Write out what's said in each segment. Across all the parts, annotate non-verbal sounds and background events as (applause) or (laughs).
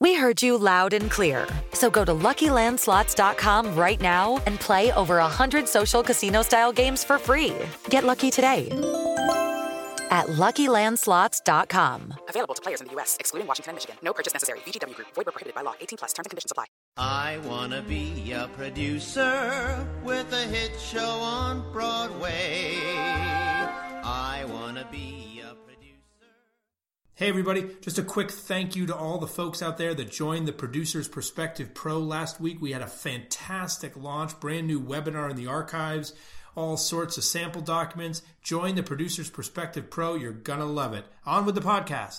We heard you loud and clear. So go to LuckyLandSlots.com right now and play over 100 social casino-style games for free. Get lucky today at LuckyLandSlots.com. Available to players in the U.S., excluding Washington and Michigan. No purchase necessary. VGW Group. Void were prohibited by law. 18 plus. Terms and conditions apply. I wanna be a producer with a hit show on Broadway. I wanna be a producer. Hey, everybody, just a quick thank you to all the folks out there that joined the Producer's Perspective Pro last week. We had a fantastic launch, brand new webinar in the archives, all sorts of sample documents. Join the Producer's Perspective Pro. You're going to love it. On with the podcast.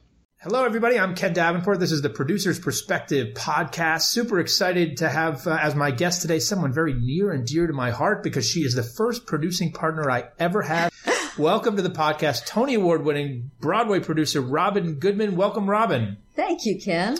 Hello, everybody. I'm Ken Davenport. This is the Producer's Perspective podcast. Super excited to have uh, as my guest today someone very near and dear to my heart because she is the first producing partner I ever had. (laughs) Welcome to the podcast, Tony Award winning Broadway producer Robyn Goodman. Welcome, Robyn. Thank you, Ken.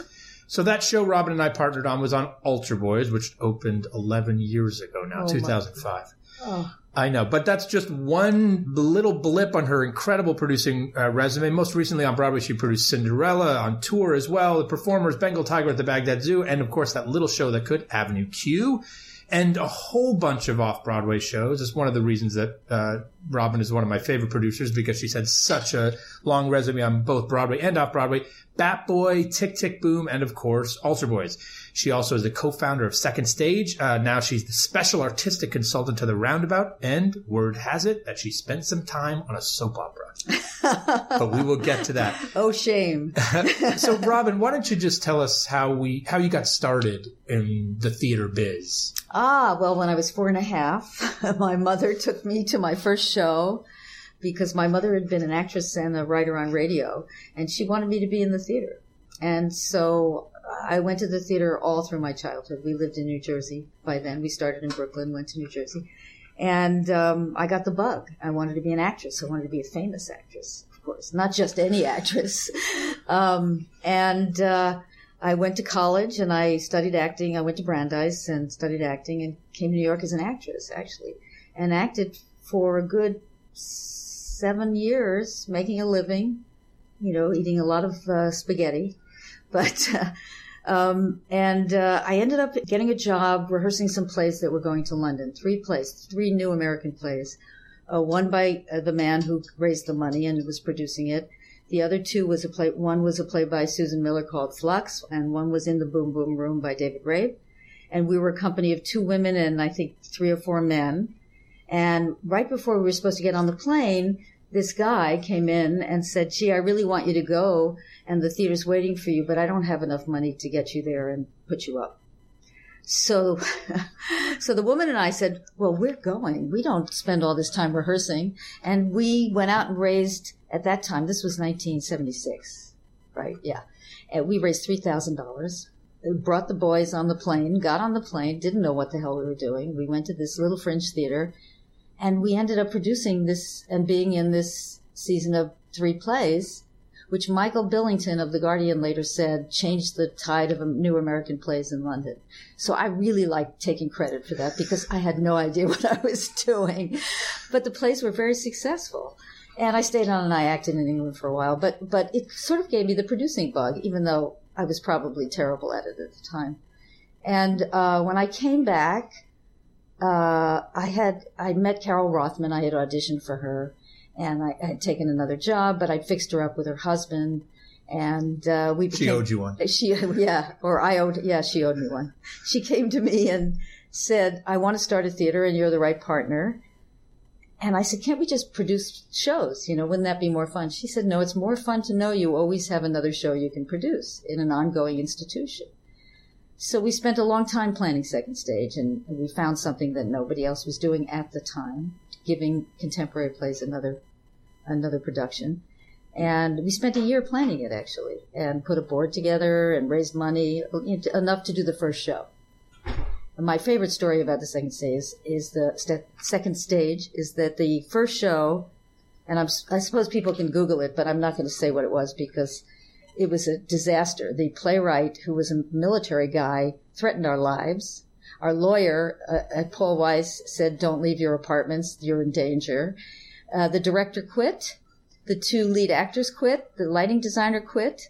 So that show Robyn and I partnered on was on Altar Boyz, which opened 11 years ago now, Oh, my 2005. Oh, I know, but that's just one little blip on her incredible producing uh, resume. Most recently on Broadway, she produced Cinderella on tour as well, The Performers, Bengal Tiger at the Baghdad Zoo, and of course that little show that could, Avenue Q, and a whole bunch of off Broadway shows. It's one of the reasons that uh, Robyn is one of my favorite producers because she's had such a long resume on both Broadway and off Broadway. Bat Boy, Tick Tick Boom, and of course, Altar Boyz. She also is the co-founder of Second Stage. Uh, now she's the special artistic consultant to the Roundabout, and word has it that she spent some time on a soap opera. (laughs) but we will get to that. oh, shame. (laughs) So, Robyn, why don't you just tell us how we how you got started in the theater biz? Ah, well, when I was four and a half, (laughs) my mother took me to my first show because my mother had been an actress and a writer on radio, and she wanted me to be in the theater. And so I went to the theater all through my childhood. We lived in New Jersey by then. We started in Brooklyn, went to New Jersey. And um, I got the bug. I wanted to be an actress. I wanted to be a famous actress, of course, not just any actress. (laughs) Um, and uh, I went to college and I studied acting. I went to Brandeis and studied acting and came to New York as an actress, actually, and acted for a good seven years, making a living, you know, eating a lot of uh, spaghetti. (laughs) But, uh, um, and uh, I ended up getting a job rehearsing some plays that were going to London, three plays, three new American plays. Uh, one by uh, the man who raised the money and was producing it. The other two was a play. One was a play by Susan Miller called Flux, and one was in the Boom Boom Room by David Rabe. And we were a company of two women and I think three or four men. And right before we were supposed to get on the plane, this guy came in and said, "Gee, I really want you to go, and the theater's waiting for you, but I don't have enough money to get you there and put you up." So, (laughs) so the woman and I said, "Well, we're going. We don't spend all this time rehearsing." And we went out and raised at that time. This was 1976. right? Yeah. And we raised $3,000. Brought the boys on the plane, got on the plane, didn't know what the hell we were doing. We went to this little fringe theater and we ended up producing this and being in this season of three plays, which Michael Billington of The Guardian later said changed the tide of new American plays in London. So I really like taking credit for that because I had no idea (laughs) what I was doing. But the plays were very successful. And I stayed on and I acted in England for a while, but, but it sort of gave me the producing bug, even though I was probably terrible at it at the time. And, uh, when I came back, uh, I had I met Carole Rothman. I had auditioned for her, and I, I had taken another job, but I'd fixed her up with her husband, and uh, we. Became, she owed you one. She yeah, or I owed yeah, she owed me one. She came to me and said, "I want to start a theater, and you're the right partner." And I said, "Can't we just produce shows? You know, wouldn't that be more fun?" She said, "No, it's more fun to know you always have another show you can produce in an ongoing institution." So we spent a long time planning second stage and we found something that nobody else was doing at the time, giving contemporary plays another, another production. And we spent a year planning it actually and put a board together and raised money enough to do the first show. And my favorite story about the second stage is the st- second stage is that the first show, and I'm, I suppose people can Google it, but I'm not going to say what it was because it was a disaster. The playwright, who was a military guy, threatened our lives. Our lawyer uh, at Paul Weiss said, "Don't leave your apartments; you're in danger." Uh, the director quit. The two lead actors quit. The lighting designer quit.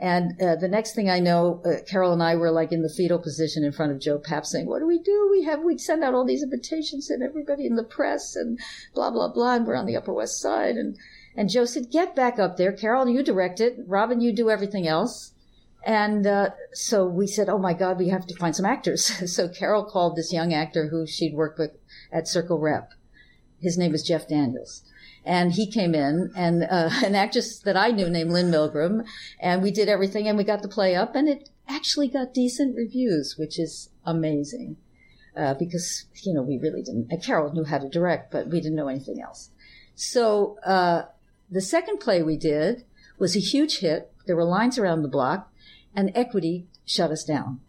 And uh, the next thing I know, uh, Carole and I were like in the fetal position in front of Joe Papp saying, what do we do? We have, we'd send out all these invitations and everybody in the press and blah, blah, blah. And we're on the Upper West Side. And and Joe said, get back up there. Carole, you direct it. Robyn, you do everything else. And uh, so we said, oh my God, we have to find some actors. (laughs) so Carole called this young actor who she'd worked with at Circle Rep. His name was Jeff Daniels. And he came in and uh, (laughs) an actress that I knew named Lynn Milgrim. And we did everything and we got the play up and it actually got decent reviews, which is amazing. Uh, because, you know, we really didn't, Carole knew how to direct, but we didn't know anything else. So, uh, the second play we did was a huge hit. There were lines around the block, and Equity shut us down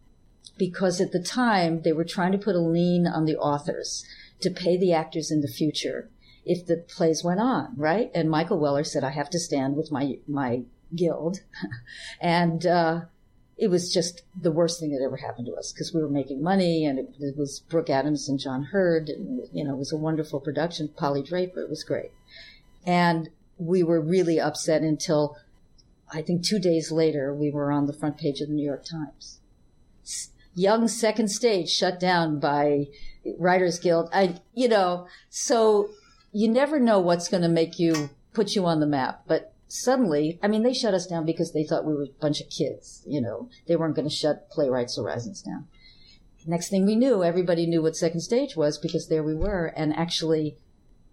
because at the time they were trying to put a lien on the authors to pay the actors in the future if the plays went on, right? And Michael Weller said, I have to stand with my, my guild. (laughs) and, uh, it was just the worst thing that ever happened to us because we were making money and it, it, was Brooke Adams and John Heard and, you know, it was a wonderful production. Polly Draper, it was great. And we were really upset until I think two days later we were on the front page of the New York Times. Young second stage shut down by Writers Guild. I, you know, so you never know what's going to make you put you on the map. But suddenly, I mean, they shut us down because they thought we were a bunch of kids. You know, they weren't going to shut Playwrights Horizons down. Next thing we knew, everybody knew what second stage was because there we were. And actually,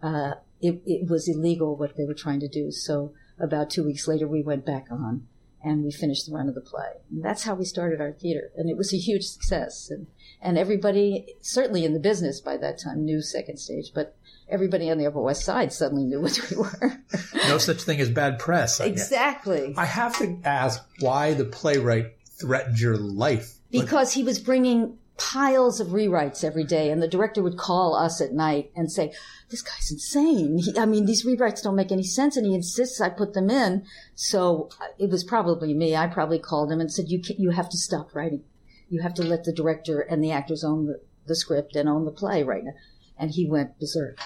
uh, it, it was illegal what they were trying to do. So about two weeks later, we went back on and we finished the run of the play. And that's how we started our theater. And it was a huge success. And, and everybody, certainly in the business by that time, knew Second Stage, but everybody on the Upper West Side suddenly knew (laughs) what we were. no such thing as bad press. I exactly. I have to ask why the playwright threatened your life. Because he was bringing piles of rewrites every day, and the director would call us at night and say, "This guy's insane. He, I mean, these rewrites don't make any sense," and he insists I put them in. So uh, it was probably me. I probably called him and said, "You you have to stop writing. You have to let the director and the actors own the, the script and own the play right now." And he went berserk.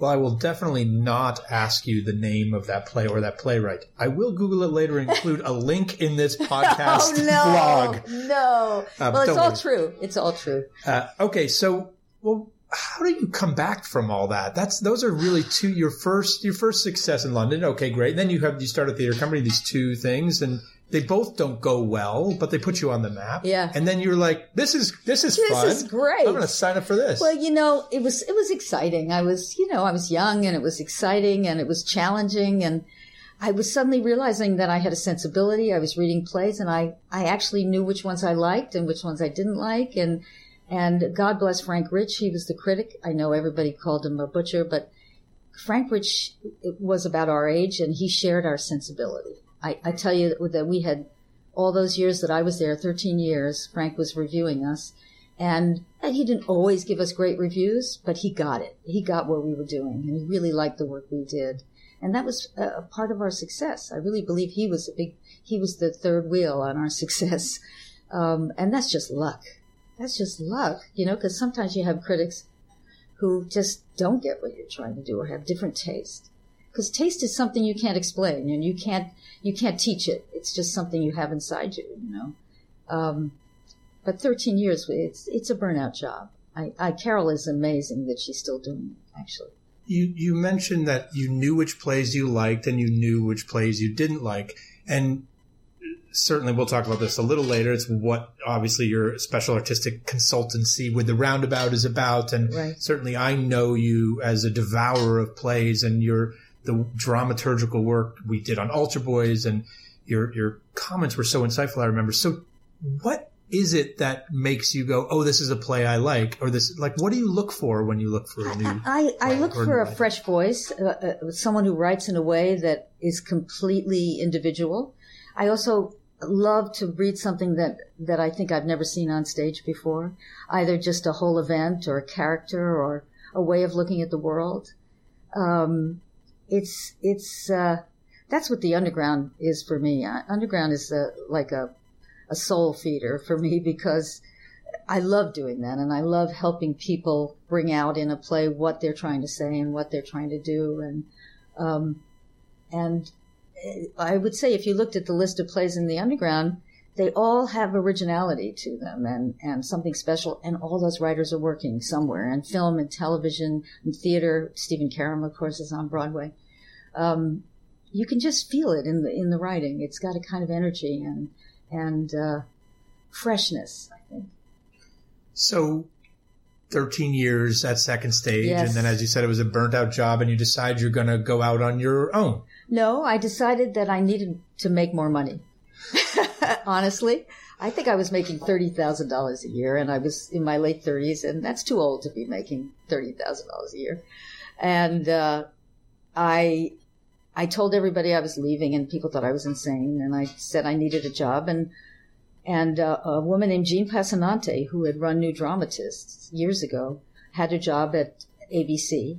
Well, I will definitely not ask you the name of that play or that playwright. I will Google it later and include a link in this (laughs) podcast oh, no, blog. No, uh, well, it's all worry. true. It's all true. Uh, okay, so well, how do you come back from all that? That's those are really two your first your first success in London. Okay, great. And then you have you start a theater company. These two things and they both don't go well, but they put you on the map. Yeah. And then you're like, this is, this is this fun. This is great. I'm going to sign up for this. Well, you know, it was, it was exciting. I was, you know, I was young and it was exciting and it was challenging and I was suddenly realizing that I had a sensibility. I was reading plays and I, I actually knew which ones I liked and which ones I didn't like. And, and God bless Frank Rich. He was the critic. I know everybody called him a butcher, but Frank Rich was about our age and he shared our sensibility I, I tell you that we had all those years that I was there, 13 years, Frank was reviewing us. And, and he didn't always give us great reviews, but he got it. He got what we were doing and he really liked the work we did. And that was a, part of our success. I really believe he was a big, he was the third wheel on our (laughs) success. Um, and that's just luck. That's just luck, you know, because sometimes you have critics who just don't get what you're trying to do or have different taste. Because taste is something you can't explain and you can't you can't teach it. It's just something you have inside you, you know. Um, but 13 years, it's it's a burnout job. I, I Carole is amazing that she's still doing it. Actually, You you mentioned that you knew which plays you liked and you knew which plays you didn't like, and certainly we'll talk about this a little later. It's what obviously your special artistic consultancy with the roundabout is about, and Right. certainly I know you as a devourer of plays and your the dramaturgical work we did on Altar Boyz, and your your comments were so insightful. I remember. So, what is it that makes you go, "Oh, this is a play I like," or this like what do you look for when you look for a new? I, I look for a fresh voice, uh, uh, someone who writes in a way that is completely individual. I also love to read something that, that I think I've never seen on stage before, either just a whole event or a character or a way of looking at the world. Um, it's, it's, uh, that's what the underground is for me. Uh, Underground is a, like a, a soul feeder for me (laughs) because I love doing that and I love helping people bring out in a play what they're trying to say and what they're trying to do. And, um, and eh, I would say if you looked at the list of plays in the underground, they all have originality to them and, and something special. And all those writers are working somewhere and film and television and theater. Stephen Karam, of course, is on Broadway. Um, you can just feel it in the, in the writing. It's got a kind of energy and, and, uh, freshness, I think. So, 13 years at second stage. Yes. And then, as you said, it was a burnt out job, and you decide you're going to go out on your own. No, I decided that I needed to make more money. (laughs) (laughs) Honestly, I think I was making thirty thousand dollars a year, and I was in my late thirties, and that's too old to be making thirty thousand dollars a year. And uh, I, I told everybody I was leaving, and people thought I was insane. And I said I needed a job, and and uh, a woman named Jean Passanante, who had run New Dramatists years ago, had a job at ABC,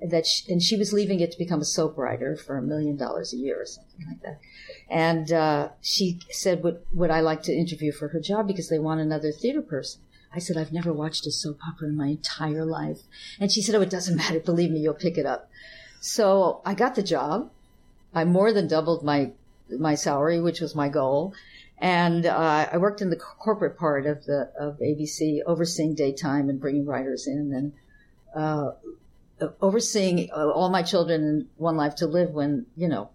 that she, and she was leaving it to become a soap writer for a million dollars a year or something like that. And uh, she said, would, would I like to interview for her job because they want another theater person? I said, I've never watched a soap opera in my entire life. And she said, oh, it doesn't (laughs) matter. Believe me, you'll pick it up. So I got the job. I more than doubled my, my salary, which was my goal. And uh, I worked in the corporate part of the of ABC, overseeing daytime and bringing writers in, and uh, overseeing uh, all my children in One Life to Live. When you know,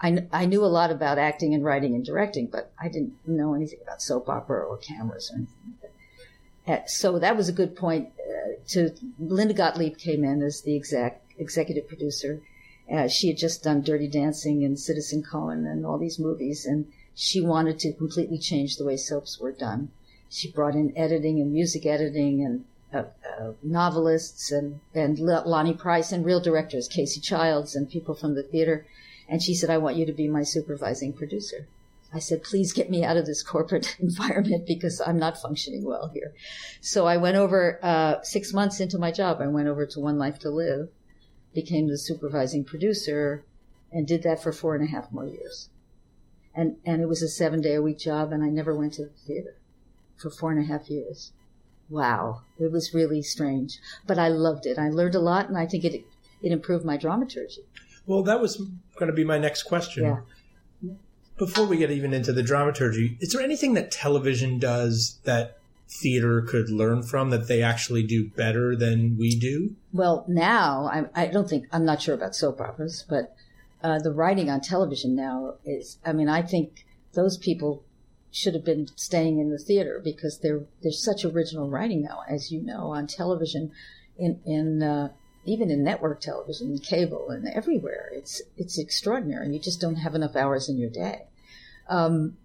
I, I knew a lot about acting and writing and directing, but I didn't know anything about soap opera or cameras or anything like that. Uh, So that was a good point. Uh, to Linda Gottlieb came in as the exec executive producer. Uh, she had just done Dirty Dancing and Citizen Cohn and all these movies, and she wanted to completely change the way soaps were done. She brought in editing and music editing and uh, uh, novelists and, and Lonny Price and real directors, Casey Childs and people from the theater. And she said, I want you to be my supervising producer. I said, please get me out of this corporate (laughs) environment because I'm not functioning well here. So I went over, uh, six months into my job, I went over to One Life to Live, became the supervising producer, and did that for four and a half more years. And, and it was a seven day a week job, and I never went to the theater for four and a half years. Wow. It was really strange, but I loved it. I learned a lot, and I think it, it improved my dramaturgy. Well, that was going to be my next question. Yeah. Before we get even into the dramaturgy, is there anything that television does that theater could learn from that they actually do better than we do? Well, now I, I don't think I'm not sure about soap operas, but uh, the writing on television now is. I mean, I think those people should have been staying in the theater because there there's such original writing now, as you know, on television, in in uh, even in network television, and cable, and everywhere. It's it's extraordinary. And you just don't have enough hours in your day. Um,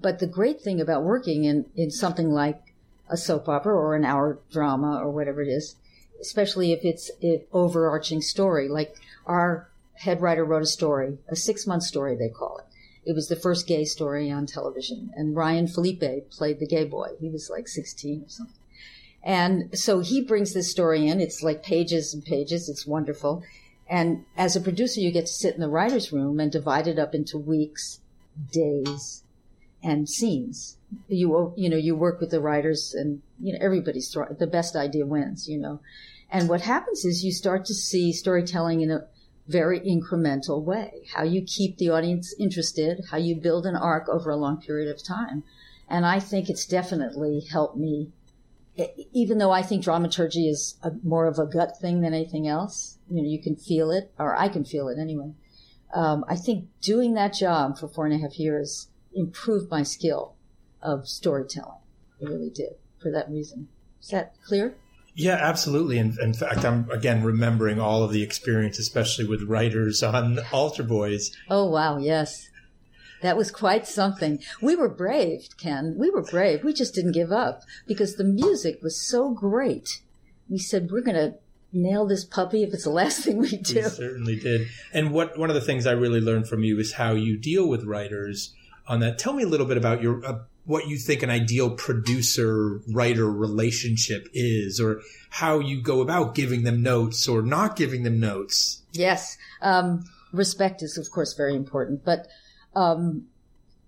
but the great thing about working in in something like a soap opera or an hour drama or whatever it is, especially if it's an overarching story. Like our head writer wrote a story, a six month story, they call it. It was the first gay story on television. And Ryan Phillippe played the gay boy. He was like 16 or something. And so he brings this story in. It's like pages and pages. It's wonderful. And as a producer, you get to sit in the writer's room and divide it up into weeks, days, and scenes. You, you know, you work with the writers and, you know, everybody's, the best idea wins, you know. And what happens is you start to see storytelling in a very incremental way, how you keep the audience interested, how you build an arc over a long period of time. And I think it's definitely helped me even though I think dramaturgy is a, more of a gut thing than anything else, you know, you can feel it, or I can feel it anyway. Um, I think doing that job for four and a half years improved my skill of storytelling. It really did for that reason. Is that clear? Yeah, absolutely. In, in fact, I'm again remembering all of the experience, especially with writers on Altar Boyz. Oh wow, yes. That was quite something. We were brave, Ken. We were brave. We just didn't give up because the music was so great. We said, we're going to nail this puppy if it's the (laughs) last thing we do. We certainly did. And what one of the things I really learned from you is how you deal with writers on that. Tell me a little bit about your uh, what you think an ideal producer writer relationship is or how you go about giving them notes or not giving them notes. Yes. Um, respect is of course very important, but um,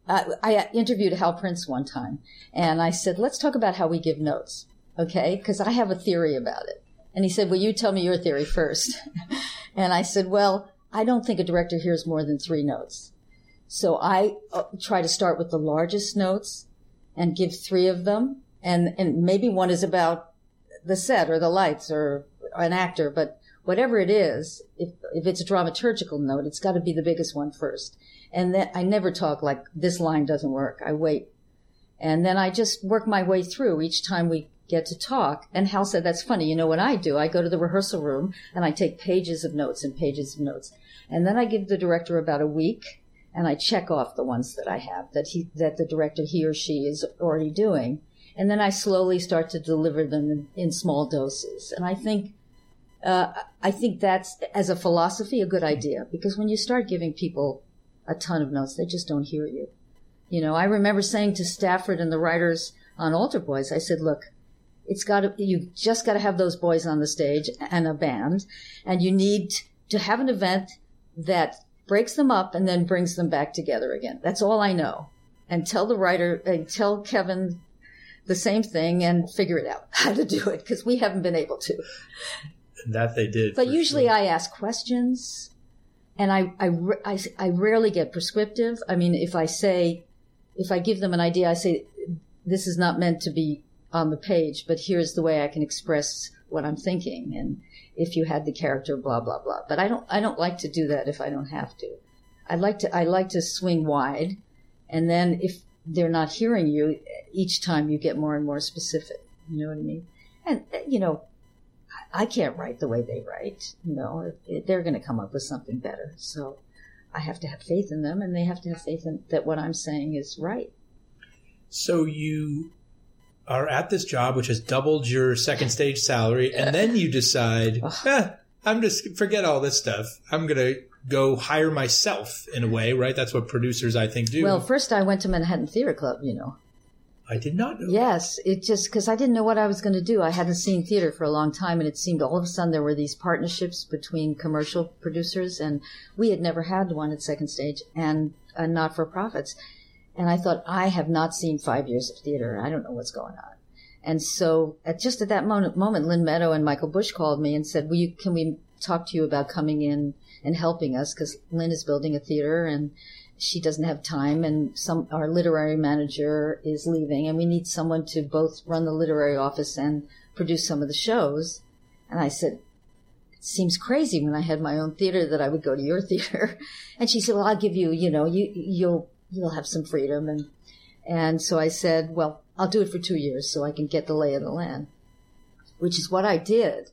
I, I, interviewed Hal Prince one time and I said, let's talk about how we give notes. Okay. Cause I have a theory about it. And he said, well, you tell me your theory first. (laughs) and I said, well, I don't think a director hears more than three notes. So I uh, try to start with the largest notes and give three of them. And, and maybe one is about the set or the lights or an actor, but whatever it is, if, if it's a dramaturgical note, it's got to be the biggest one first. And then I never talk like this line doesn't work. I wait. And then I just work my way through each time we get to talk. And Hal said, that's funny. You know what I do? I go to the rehearsal room and I take pages of notes and pages of notes. And then I give the director about a week and I check off the ones that I have that he, that the director, he or she is already doing. And then I slowly start to deliver them in, in small doses. And I think, uh, I think that's, as a philosophy, a good idea because when you start giving people a ton of notes. They just don't hear you. You know, I remember saying to Stafford and the writers on Altar Boyz, I said, look, it's got to, you just got to have those boys on the stage and a band, and you need to have an event that breaks them up and then brings them back together again. That's all I know. And tell the writer, and tell Kevin the same thing and figure it out (laughs) how to do it because we haven't been able to. That they did. But usually sure. I ask questions and I, I, I, I rarely get prescriptive. I mean, if I say, if I give them an idea, I say, this is not meant to be on the page, but here's the way I can express what I'm thinking. And if you had the character, blah, blah, blah. But I don't, I don't like to do that if I don't have to. I like to, I like to swing wide. And then if they're not hearing you, each time you get more and more specific. You know what I mean? And, you know, I can't write the way they write. You know, they're going to come up with something better. So I have to have faith in them, and they have to have faith in that what I'm saying is right. So you are at this job, which has doubled your second stage salary, and then you decide, eh, I'm just forget all this stuff. I'm going to go hire myself in a way, right? That's what producers, I think, do. Well, first I went to Manhattan Theater Club, you know. I did not know. Yes, it just because I didn't know what I was going to do. I hadn't seen theater for a long time, and it seemed all of a sudden there were these partnerships between commercial producers, and we had never had one at Second Stage, and, and not for profits. And I thought, I have not seen five years of theater. I don't know what's going on. And so, at just at that moment, moment Lynne Meadow and Michael Bush called me and said, "Will you? Can we talk to you about coming in and helping us? Because Lynne is building a theater, and she doesn't have time and some our literary manager is leaving and we need someone to both run the literary office and produce some of the shows and i said it seems crazy when i had my own theater that i would go to your (laughs) theater and she said well i'll give you you know you you'll you'll have some freedom and and so i said well i'll do it for two years so i can get the lay of the land which is what i did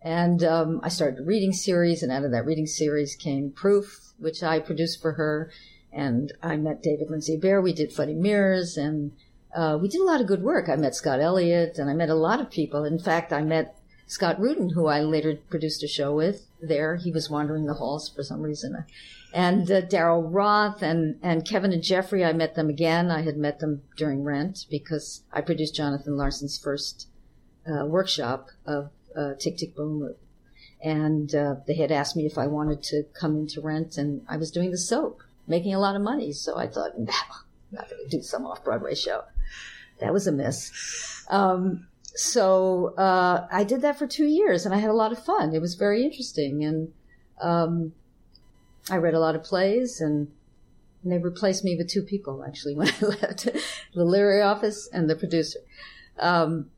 and um, I started a reading series, and out of that reading series came Proof, which I produced for her. And I met David Lindsay Abaire. We did Fuddy Meers, and uh, we did a lot of good work. I met Scott Elliott, and I met a lot of people. In fact, I met Scott Rudin, who I later produced a show with there. He was wandering the halls for some reason. And uh, Daryl Roth and, and Kevin and Jeffrey, I met them again. I had met them during Rent because I produced Jonathan Larson's first uh, workshop of uh, Tick Tick Boom Boom. And uh, they had asked me if I wanted to come into Rent, and I was doing the soap, making a lot of money. So I thought, no, I'm not going to do some off Broadway show. That was a miss. Um, so uh, I did that for two years, and I had a lot of fun. It was very interesting, and um, I read a lot of plays, and, and they replaced me with two people actually (laughs) when I left the literary office and the producer. Um,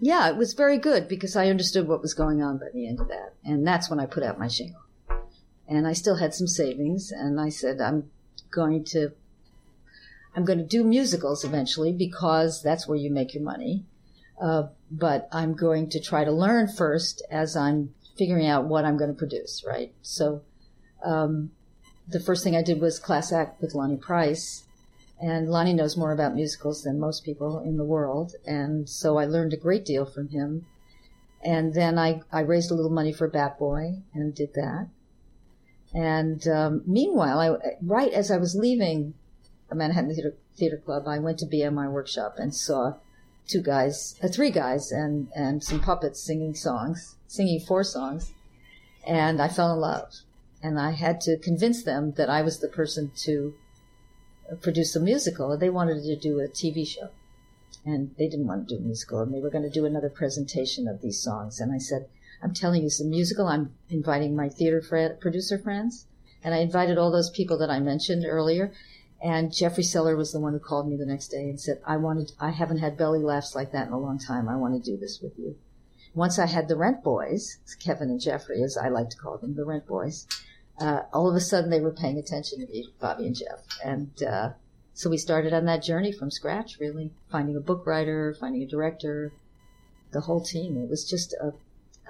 yeah, it was very good because I understood what was going on by the end of that, and that's when I put out my shingle. And I still had some savings, and I said I'm going to I'm going to do musicals eventually because that's where you make your money. Uh, but I'm going to try to learn first as I'm figuring out what I'm going to produce, right? So, um, the first thing I did was class act with Lonny Price. And Lonny knows more about musicals than most people in the world. And so I learned a great deal from him. And then I, I raised a little money for Bat Boy and did that. And um, meanwhile, I, right as I was leaving the Manhattan Theater, Theater Club, I went to BMI Workshop and saw two guys, uh, three guys, and and some puppets singing songs, singing four songs, and I fell in love. And I had to convince them that I was the person to produce a musical. They wanted to do a TV show, and they didn't want to do a musical, and they were going to do another presentation of these songs. And I said, "I'm telling you, it's a musical. I'm inviting my theater friend, producer friends." And I invited all those people that I mentioned earlier, and Jeffrey Seller was the one who called me the next day and said, I wanted, I haven't had belly laughs like that in a long time. I want to do this with you. Once I had the Rent Boys, Kevin and Jeffrey, as I like to call them, the Rent Boys, uh, all of a sudden they were paying attention to me, Bobby and Jeff. And, uh, so we started on that journey from scratch, really finding a book writer, finding a director, the whole team. It was just a,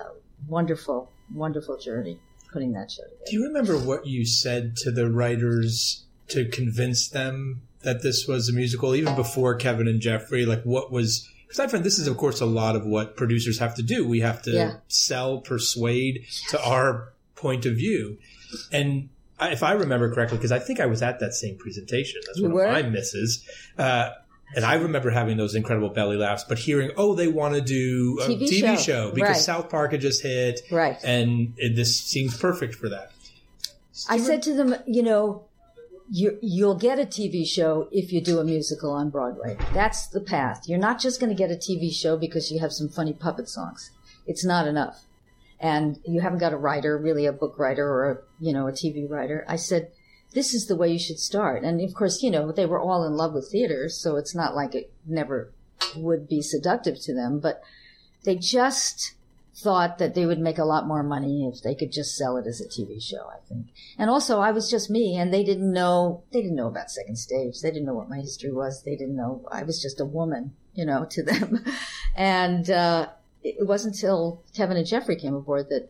a wonderful, wonderful journey putting that show together. Do you remember what you said to the writers to convince them that this was a musical, even before Kevin and Jeffrey? Like, what was because I find this is, of course, a lot of what producers have to do. We have to Yeah. sell, persuade to our point of view. And I, if I remember correctly, because I think I was at that same presentation, that's one were? of my misses. Uh, and I remember having those incredible belly laughs, but hearing, oh, they want to do a TV TV, show. show. because Right. South Park had just hit. Right. And it, this seems perfect for that. I said to them, you know, you, you'll get a TV show if you do a musical on Broadway. That's the path. You're not just going to get a TV show because you have some funny puppet songs. It's not enough. And you haven't got a writer, really a book writer or a, you know, a TV writer. I said, this is the way you should start. And of course, you know, they were all in love with theater, so it's not like it never would be seductive to them, but they just thought that they would make a lot more money if they could just sell it as a TV show, I think. And also I was just me and they didn't know, they didn't know about second stage. They didn't know what my history was. They didn't know I was just a woman, you know, to them. (laughs) and, uh, it wasn't until Kevin and Jeffrey came aboard that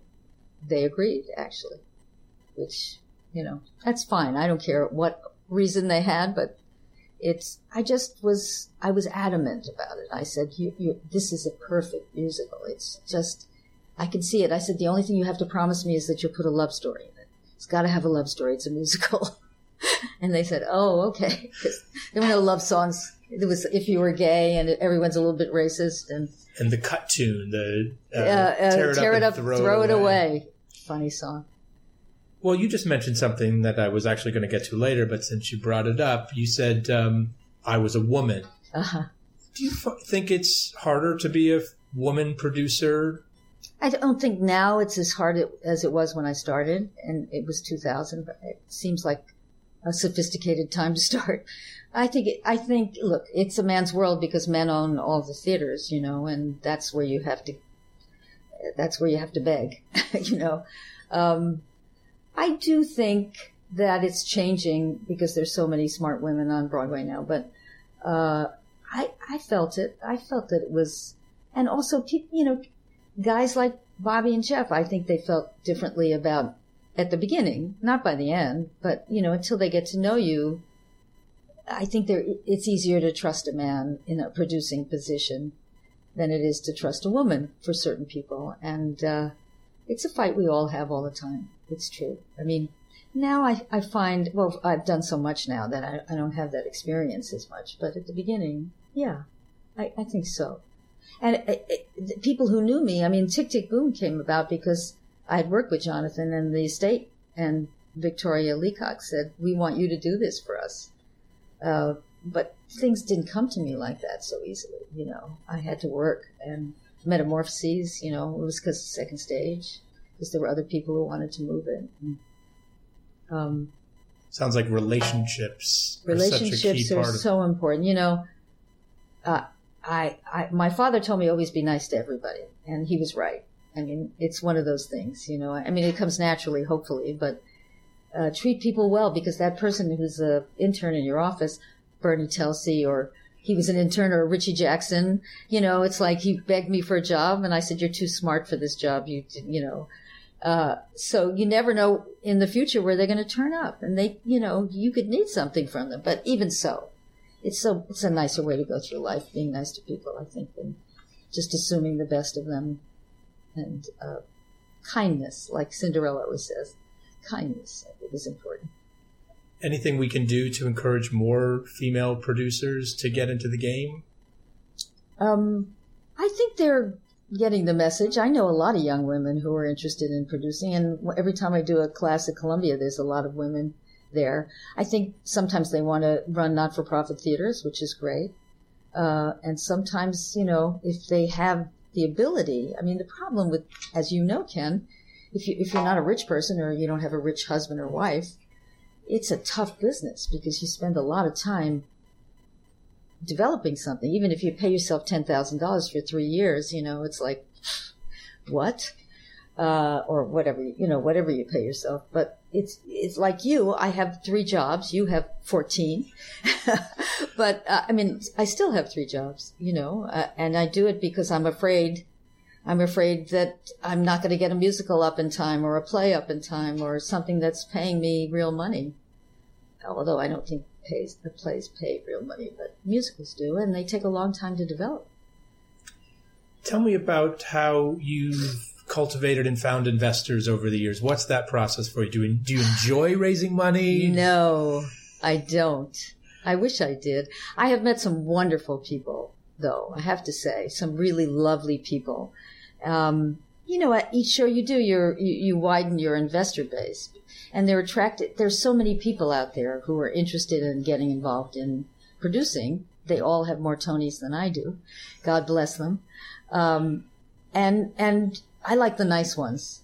they agreed, actually, which, you know, that's fine. I don't care what reason they had, but it's, I just was, I was adamant about it. I said, you, you, this is a perfect musical. It's just, I can see it. I said, the only thing you have to promise me is that you'll put a love story in it. It's got to have a love story. It's a musical. (laughs) and they said, oh, okay. there were no love songs. It was if you were gay and everyone's a little bit racist and And the cut tune, the uh, uh, uh, tear it up, and throw, it away. Funny song. Well, you just mentioned something that I was actually going to get to later, but since you brought it up, you said um, I was a woman. Uh huh. Do you f- think it's harder to be a woman producer? I don't think now it's as hard as it was when I started, and it was 2000. But it seems like a sophisticated time to (laughs) start. I think. It, I think. Look, it's a man's world because men own all the theaters, you know, and that's where you have to. That's where you have to beg, (laughs) you know. Um, I do think that it's changing because there's so many smart women on Broadway now, but uh, I I felt it. I felt that it was, and also you know, guys like Bobby and Jeff, I think they felt differently about at the beginning, not by the end, but you know, until they get to know you, I think it's easier to trust a man in a producing position than it is to trust a woman for certain people. And uh, it's a fight we all have all the time. It's true. I mean, now I, I find, well, I've done so much now that I, I don't have that experience as much. But at the beginning, yeah, I, I think so. And it, it, people who knew me, I mean, Tick Tick Boom came about because I had worked with Jonathan and the estate, and Victoria Leacock said, "We want you to do this for us." Uh, but things didn't come to me like that so easily. You know, I had to work and metamorphoses. You know, it was because second stage, because there were other people who wanted to move it. And, um, Sounds like relationships. relationships are, are so important. You know, uh, I, I, my father told me always be nice to everybody, and he was right. I mean, it's one of those things, you know. I mean, it comes naturally, hopefully, but uh, treat people well because that person who's an intern in your office, Bernie Telsey, or he was an intern, or Richie Jackson, you know, it's like he begged me for a job, and I said, "You're too smart for this job." You, you know. Uh, so you never know in the future where they're going to turn up, and they, you know, you could need something from them. But even so, it's so it's a nicer way to go through life, being nice to people, I think, than just assuming the best of them. And uh, kindness, like Cinderella always says, kindness I think is important. anything we can do to encourage more female producers to get into the game? Um, I think they're getting the message. I know a lot of young women who are interested in producing, and every time I do a class at Columbia, there's a lot of women there. I think sometimes they want to run not-for-profit theaters, which is great. Uh, and sometimes, you know, if they have the ability, I mean, the problem with, as you know, Ken, if you if you're not a rich person or you don't have a rich husband or wife, it's a tough business because you spend a lot of time developing something. Even if you pay yourself ten thousand dollars for three years, you know, it's like what? Uh, or whatever you know, whatever you pay yourself. But it's it's like you. I have three jobs. You have fourteen. (laughs) but uh, I mean, I still have three jobs. You know, uh, and I do it because I'm afraid. I'm afraid that I'm not going to get a musical up in time, or a play up in time, or something that's paying me real money. Although I don't think pays the plays pay real money, but musicals do, and they take a long time to develop. Tell me about how you've cultivated and found investors over the years. What's that process for you? Do you, do you enjoy raising money? No, I don't. I wish I did. I have met some wonderful people, though, I have to say, some really lovely people. Um, you know, at each show you do, you, you widen your investor base. And they're attracted. There's so many people out there who are interested in getting involved in producing. They all have more Tonys than I do. God bless them. Um, and, and I like the nice ones.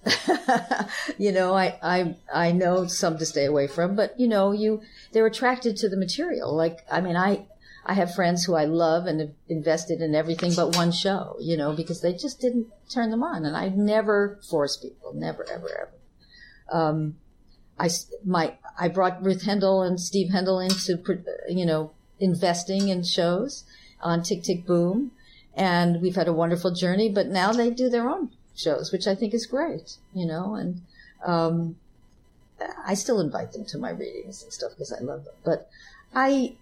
(laughs) you know, I, I, I know some to stay away from, but you know, you, they're attracted to the material. Like, I mean, I, I have friends who I love and have invested in everything but one show, you know, because they just didn't turn them on. And I never force people, never, ever, ever. Um, I, my, I brought Ruth Hendel and Steve Hendel into, you know, investing in shows on Tick Tick Boom. And we've had a wonderful journey, but now they do their own shows, which I think is great, you know, and, um, I still invite them to my readings and stuff because I love them, but I,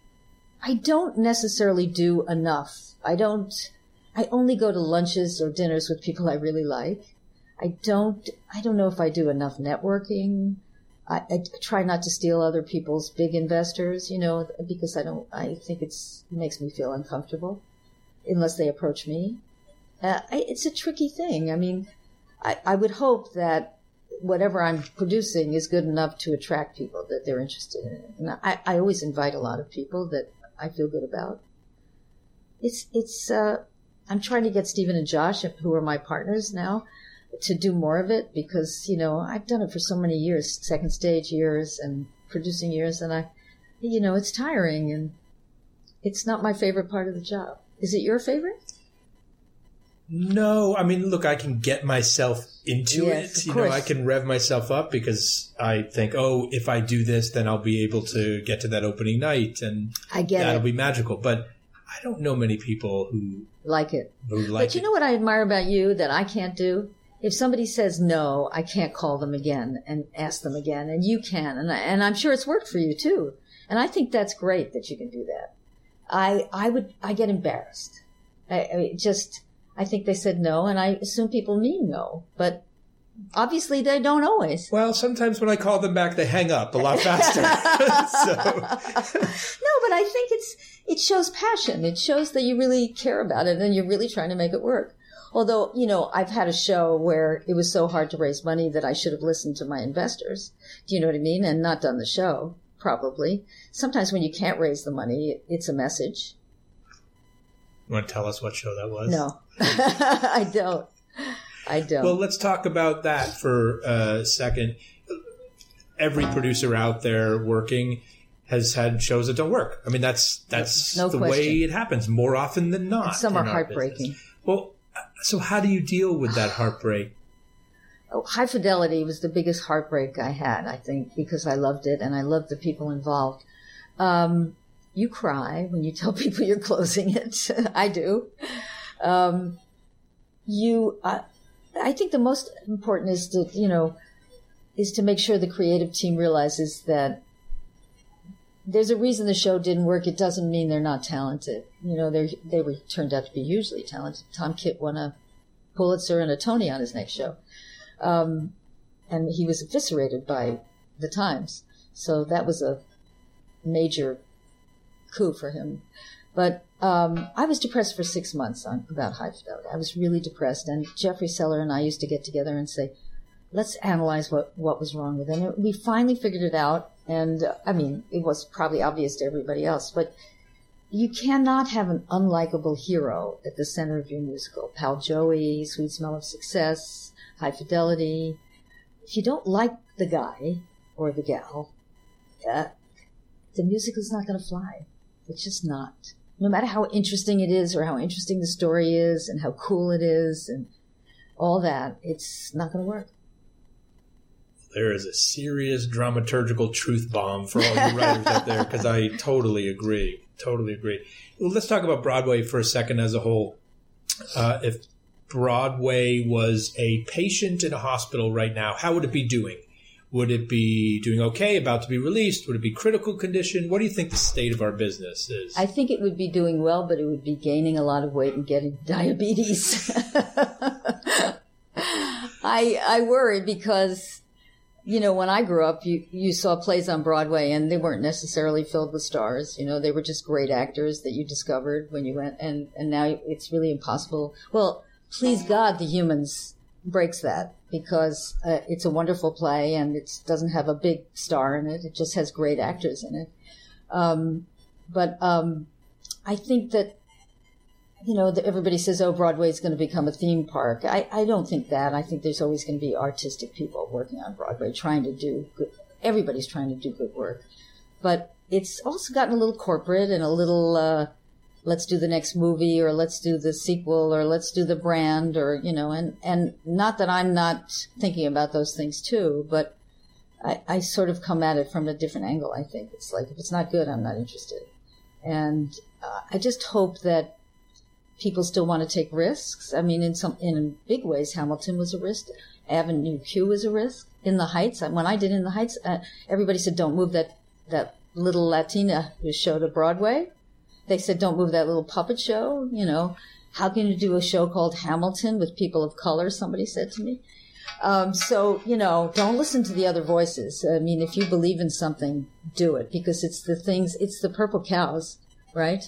I don't necessarily do enough. I don't, I only go to lunches or dinners with people I really like. I don't, I don't know if I do enough networking. I, I try not to steal other people's big investors, you know, because I don't, I think it's, it makes me feel uncomfortable unless they approach me. Uh, it's a tricky thing. I mean, I, I would hope that whatever I'm producing is good enough to attract people that they're interested in it. And I, I always invite a lot of people that I feel good about. It's, it's, uh, I'm trying to get Stephen and Josh, who are my partners now, to do more of it because, you know, I've done it for so many years, second stage years and producing years, and I, you know, it's tiring and it's not my favorite part of the job. Is it your favorite? No, I mean, look, I can get myself into Yes, it. You know, course. I can rev myself up because I think, oh, if I do this, then I'll be able to get to that opening night and I get that'll it. be magical. But I don't know many people who, Like it. who like but you it. know what I admire about you that I can't do? If somebody says no, I can't call them again and ask them again, and you can, and I, and I'm sure it's worked for you too. And I think that's great that you can do that. I I would I get embarrassed. I, I mean, just I think they said no, and I assume people mean no, but obviously they don't always. Well, sometimes when I call them back, they hang up a lot faster. (laughs) so, (laughs) No, but I think it's it shows passion. It shows that you really care about it and you're really trying to make it work. Although, you know, I've had a show where it was so hard to raise money that I should have listened to my investors. Do you know what I mean? And not done the show, probably. Sometimes when you can't raise the money, it's a message. you want to tell us what show that was? No, (laughs) I don't. I don't. Well, let's talk about that for a second. Every producer out there working has had shows that don't work. I mean, that's that's No the question. way it happens more often than not. Some are heartbreaking. business. Well, so how do you deal with that heartbreak? (sighs) Oh, High Fidelity was the biggest heartbreak I had, I think, because I loved it and I loved the people involved. Um, you cry when you tell (laughs) people you're closing it. (laughs) I do. Um, you, uh, I think the most important is to, you know, is to make sure the creative team realizes that there's a reason the show didn't work. It doesn't mean they're not talented. You know, they they were turned out to be hugely talented. Tom Kitt won a Pulitzer and a Tony on his next show um, and he was eviscerated by the Times. So that was a major coup for him. But um, I was depressed for six months on about High Fidelity. I was really depressed, and Jeffrey Seller and I used to get together and say, "Let's analyze what what was wrong with it." And we finally figured it out. And uh, I mean, it was probably obvious to everybody else, but you cannot have an unlikable hero at the center of your musical. Pal Joey, Sweet Smell of Success, High Fidelity. If you don't like the guy or the gal, uh, the musical's not going to fly. It's just not. No matter how interesting it is or how interesting the story is and how cool it is and all that, it's not going to work. There is a serious dramaturgical truth bomb for all you writers out there because I totally agree. Totally agree. Well, let's talk about Broadway for a second as a whole. Uh, if Broadway was a patient in a hospital right now, how would it be doing? Would it be doing okay, about to be released? Would it be critical condition? What do you think the state of our business is? I think it would be doing well, but it would be gaining a lot of weight and getting (laughs) diabetes. (laughs) I I worry because you know when I grew up, you you saw plays on Broadway and they weren't necessarily filled with stars. You know, they were just great actors that you discovered when you went, and and now it's really impossible. Well, please God, the humans breaks that because uh, it's a wonderful play and it doesn't have a big star in it. It just has great actors in it. Um, but um, I think that you know everybody says, "Oh, Broadway is going to become a theme park." I, I don't think that. I think there's always going to be artistic people working on Broadway, trying to do good. Everybody's trying to do good work, but it's also gotten a little corporate and a little. Uh, let's do the next movie, or let's do the sequel, or let's do the brand, or you know, and and not that I'm not thinking about those things too, but I, I sort of come at it from a different angle. I think it's like if it's not good, I'm not interested, and uh, I just hope that people still want to take risks. I mean, in some in big ways, Hamilton was a risk. Avenue Q was a risk. In the Heights, when I did In the Heights, uh, everybody said, "Don't move that that little Latina show to Broadway." They said, "Don't move that little puppet show." You know, how can you do a show called Hamilton with people of color? Somebody said to me. Um, so, you know, don't listen to the other voices. I mean, if you believe in something, do it because it's the things, it's the purple cows, right?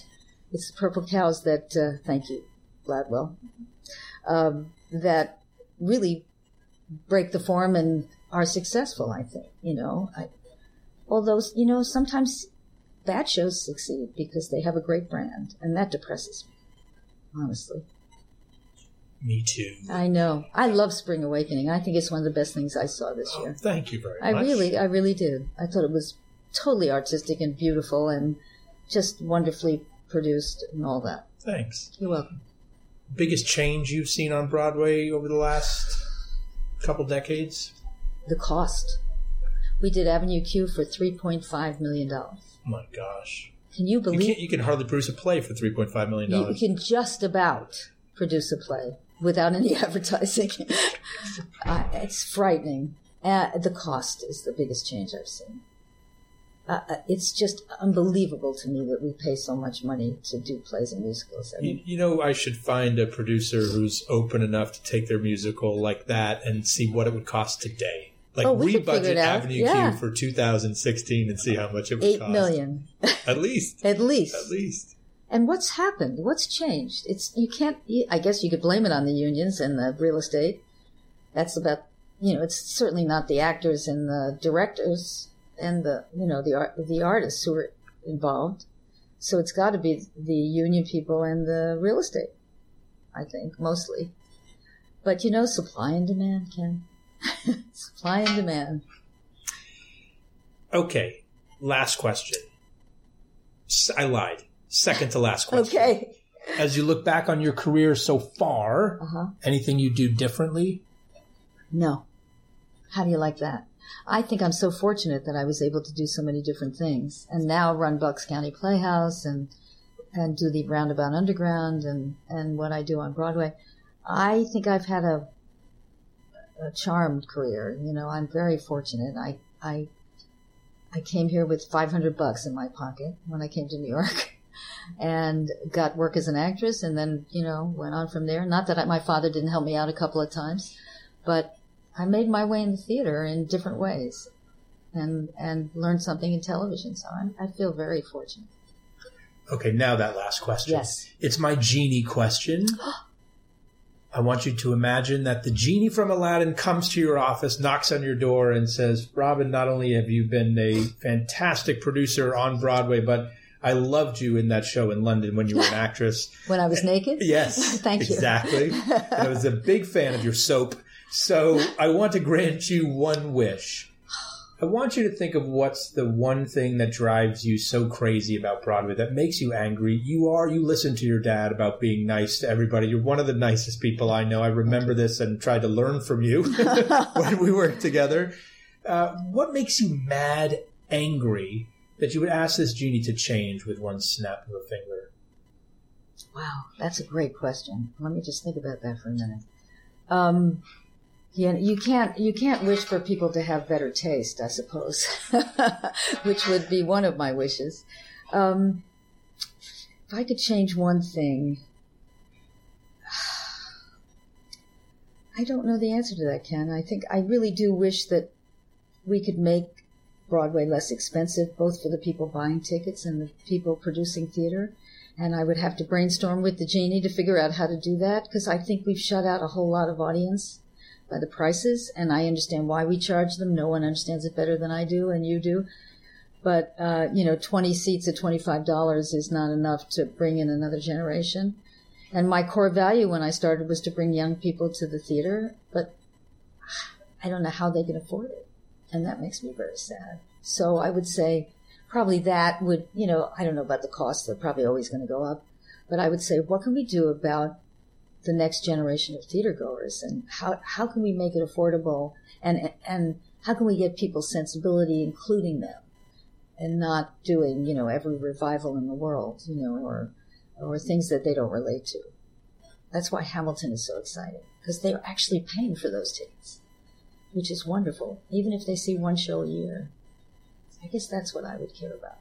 It's the purple cows that, uh, thank you, Gladwell, um, that really break the form and are successful, I think, you know. I, although, you know, sometimes bad shows succeed because they have a great brand, and that depresses me, honestly. Me too. I know. I love Spring Awakening. I think it's one of the best things I saw this oh, year. Thank you very I much. I really, I really did. I thought it was totally artistic and beautiful and just wonderfully produced and all that. Thanks. You're welcome. Biggest change you've seen on Broadway over the last couple decades? The cost. We did Avenue Q for $3.5 million. Oh my gosh. Can you You, believe can't, you can hardly produce a play for $3.5 million. you, you can just about produce a play without any (laughs) advertising? (laughs) uh, it's frightening. Uh, the cost is the biggest change I've seen. uh, uh, it's just unbelievable to me that we pay so much money to do plays and musicals. I mean, You, you know, I should find a producer who's open enough to take their musical like that and see what it would cost today. Like Oh, rebudget. Avenue Yeah. Q for 2016 and see how much it would eight cost. million At least. at least. At least. And what's happened? What's changed? It's you can't. I guess you could blame it on the unions and the real estate. That's about you know. It's certainly not the actors and the directors and the you know the the artists who are involved. So it's got to be the union people and the real estate. I think mostly. But you know, supply and demand, Ken. Supply and demand. Okay. Last question. I lied. Second to last question. Okay. As you look back on your career so far, Uh huh. anything you do differently? No. How do you like that? I think I'm so fortunate that I was able to do so many different things and now run Bucks County Playhouse and and do the Roundabout Underground and and what I do on Broadway. I think I've had a a charmed career. You know, I'm very fortunate. I I I came here with 500 bucks in my pocket when I came to New York. (laughs) And got work as an actress, and then you know went on from there. Not that I, my father didn't help me out a couple of times, but I made my way in the theater in different ways, and and learned something in television. So I'm, I feel very fortunate. Okay, now that last question. Yes. It's my genie question. (gasps) I want you to imagine that the genie from Aladdin comes to your office, knocks on your door, and says, Robyn, not only have you been a fantastic producer on Broadway, but I loved you in that show in London when you were an (laughs) actress. When I was naked, (laughs) Yes. (laughs) Thank you. Exactly. I was a big fan of your soap. So I want to grant you one wish. I want you to think of what's the one thing that drives you so crazy about Broadway that makes you angry. You are, you listen to your dad about being nice to everybody. You're one of the nicest people I know. I remember this and tried to learn from you (laughs) (laughs) when we worked together. Uh, what makes you mad, angry that you would ask this genie to change with one snap of a finger? Wow, that's a great question. Let me just think about that for a minute. Um, you can't you can't wish for people to have better taste, I suppose, (laughs) which would be one of my wishes. Um, if I could change one thing, (sighs) I don't know the answer to that, Ken. I think I really do wish that we could make Broadway less expensive, both for the people buying tickets and the people producing theater and I would have to brainstorm with the genie to figure out how to do that because I think we've shut out a whole lot of audience by the prices, and I understand why we charge them. No one understands it better than I do, and you do. But uh, you know, twenty seats at twenty five dollars is not enough to bring in another generation. And my core value when I started was to bring young people to the theater, but I don't know how they can afford it, and that makes me very sad. So I would say probably that would, you know, I don't know about the costs. They're probably always going to go up. But I would say, what can we do about the next generation of theater goers and how, how can we make it affordable and, and how can we get people's sensibility, including them and not doing, you know, every revival in the world, you know, or, or things that they don't relate to. That's why Hamilton is so exciting because they're actually paying for those tickets, which is wonderful, even if they see one show a year. I guess that's what I would care about.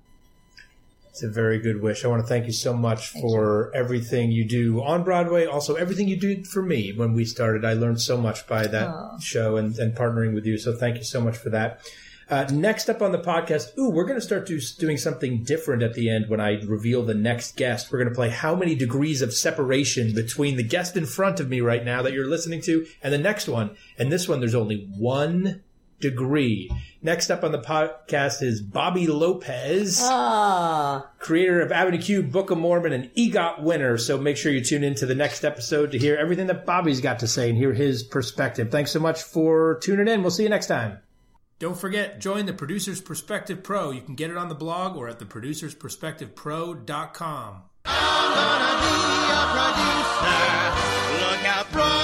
It's a very good wish. I want to thank you so much for everything you do on Broadway. Also, everything you did for me when we started. I learned so much by that Aw. show and, and partnering with you. So thank you so much for that. Uh, next up on the podcast, ooh, we're going to start do, doing something different at the end when I reveal the next guest. We're going to play how many degrees of separation between the guest in front of me right now that you're listening to and the next one. And this one, there's only one degree. Next up on the podcast is Bobby Lopez Ah, creator of Avenue Q, Book of Mormon, and EGOT winner. So make sure you tune in to the next episode to hear everything that Bobby's got to say and hear his perspective. Thanks so much for tuning in. We'll see you next time. Don't forget, join the Producer's Perspective Pro. You can get it on the blog or at theproducersperspectivepro.com. gonna be a producer. Look out, Broadway,